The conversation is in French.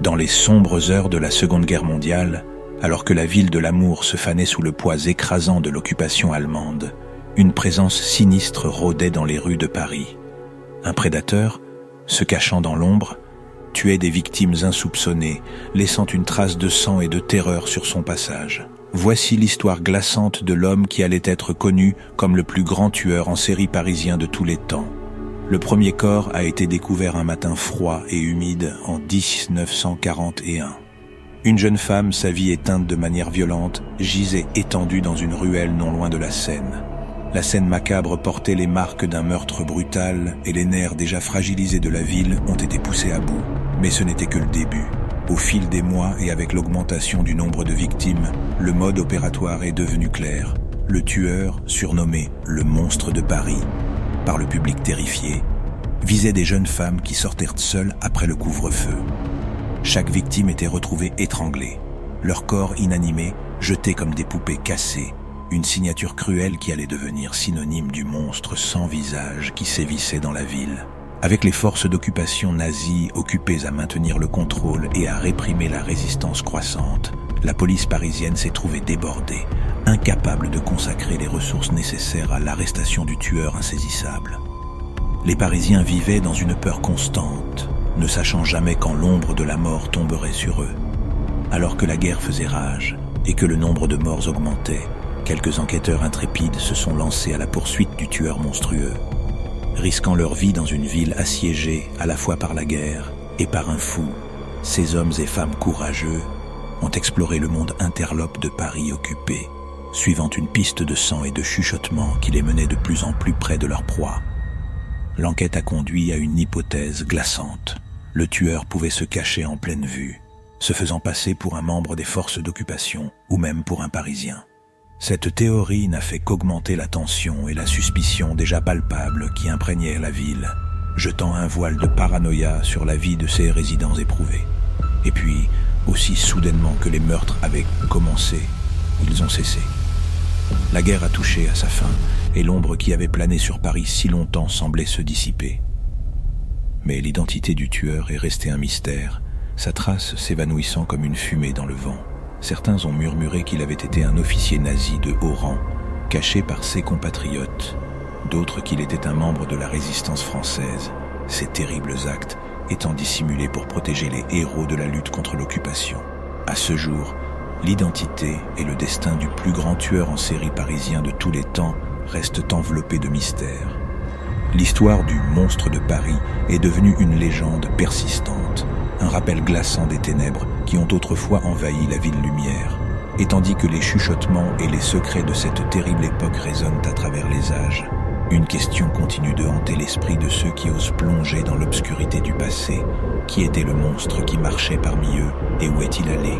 Dans les sombres heures de la Seconde Guerre mondiale, alors que la ville de l'amour se fanait sous le poids écrasant de l'occupation allemande, une présence sinistre rôdait dans les rues de Paris. Un prédateur, se cachant dans l'ombre, tuait des victimes insoupçonnées, laissant une trace de sang et de terreur sur son passage. Voici l'histoire glaçante de l'homme qui allait être connu comme le plus grand tueur en série parisien de tous les temps. Le premier corps a été découvert un matin froid et humide en 1941. Une jeune femme, sa vie éteinte de manière violente, gisait étendue dans une ruelle non loin de la Seine. La scène macabre portait les marques d'un meurtre brutal et les nerfs déjà fragilisés de la ville ont été poussés à bout. Mais ce n'était que le début. Au fil des mois et avec l'augmentation du nombre de victimes, le mode opératoire est devenu clair. Le tueur, surnommé le monstre de Paris, par le public terrifié, visait des jeunes femmes qui sortaient seules après le couvre-feu. Chaque victime était retrouvée étranglée, leur corps inanimé jeté comme des poupées cassées, une signature cruelle qui allait devenir synonyme du monstre sans visage qui sévissait dans la ville. Avec les forces d'occupation nazies occupées à maintenir le contrôle et à réprimer la résistance croissante, la police parisienne s'est trouvée débordée, incapable de consacrer les ressources nécessaires à l'arrestation du tueur insaisissable. Les Parisiens vivaient dans une peur constante, ne sachant jamais quand l'ombre de la mort tomberait sur eux. Alors que la guerre faisait rage et que le nombre de morts augmentait, quelques enquêteurs intrépides se sont lancés à la poursuite du tueur monstrueux. Risquant leur vie dans une ville assiégée à la fois par la guerre et par un fou, ces hommes et femmes courageux ont exploré le monde interlope de Paris occupé, suivant une piste de sang et de chuchotement qui les menait de plus en plus près de leur proie. L'enquête a conduit à une hypothèse glaçante le tueur pouvait se cacher en pleine vue, se faisant passer pour un membre des forces d'occupation ou même pour un Parisien. Cette théorie n'a fait qu'augmenter la tension et la suspicion déjà palpables qui imprégnaient la ville, jetant un voile de paranoïa sur la vie de ses résidents éprouvés. Et puis, aussi soudainement que les meurtres avaient commencé, ils ont cessé. La guerre a touché à sa fin, et l'ombre qui avait plané sur Paris si longtemps semblait se dissiper mais l'identité du tueur est restée un mystère, sa trace s'évanouissant comme une fumée dans le vent. Certains ont murmuré qu'il avait été un officier nazi de haut rang, caché par ses compatriotes, d'autres qu'il était un membre de la résistance française, ces terribles actes étant dissimulés pour protéger les héros de la lutte contre l'occupation. À ce jour, l'identité et le destin du plus grand tueur en série parisien de tous les temps restent enveloppés de mystères l'histoire du monstre de Paris est devenue une légende persistante, un rappel glaçant des ténèbres qui ont autrefois envahi la ville lumière. Et tandis que les chuchotements et les secrets de cette terrible époque résonnent à travers les âges, une question continue de hanter l'esprit de ceux qui osent plonger dans l'obscurité du passé. Qui était le monstre qui marchait parmi eux et où est-il allé?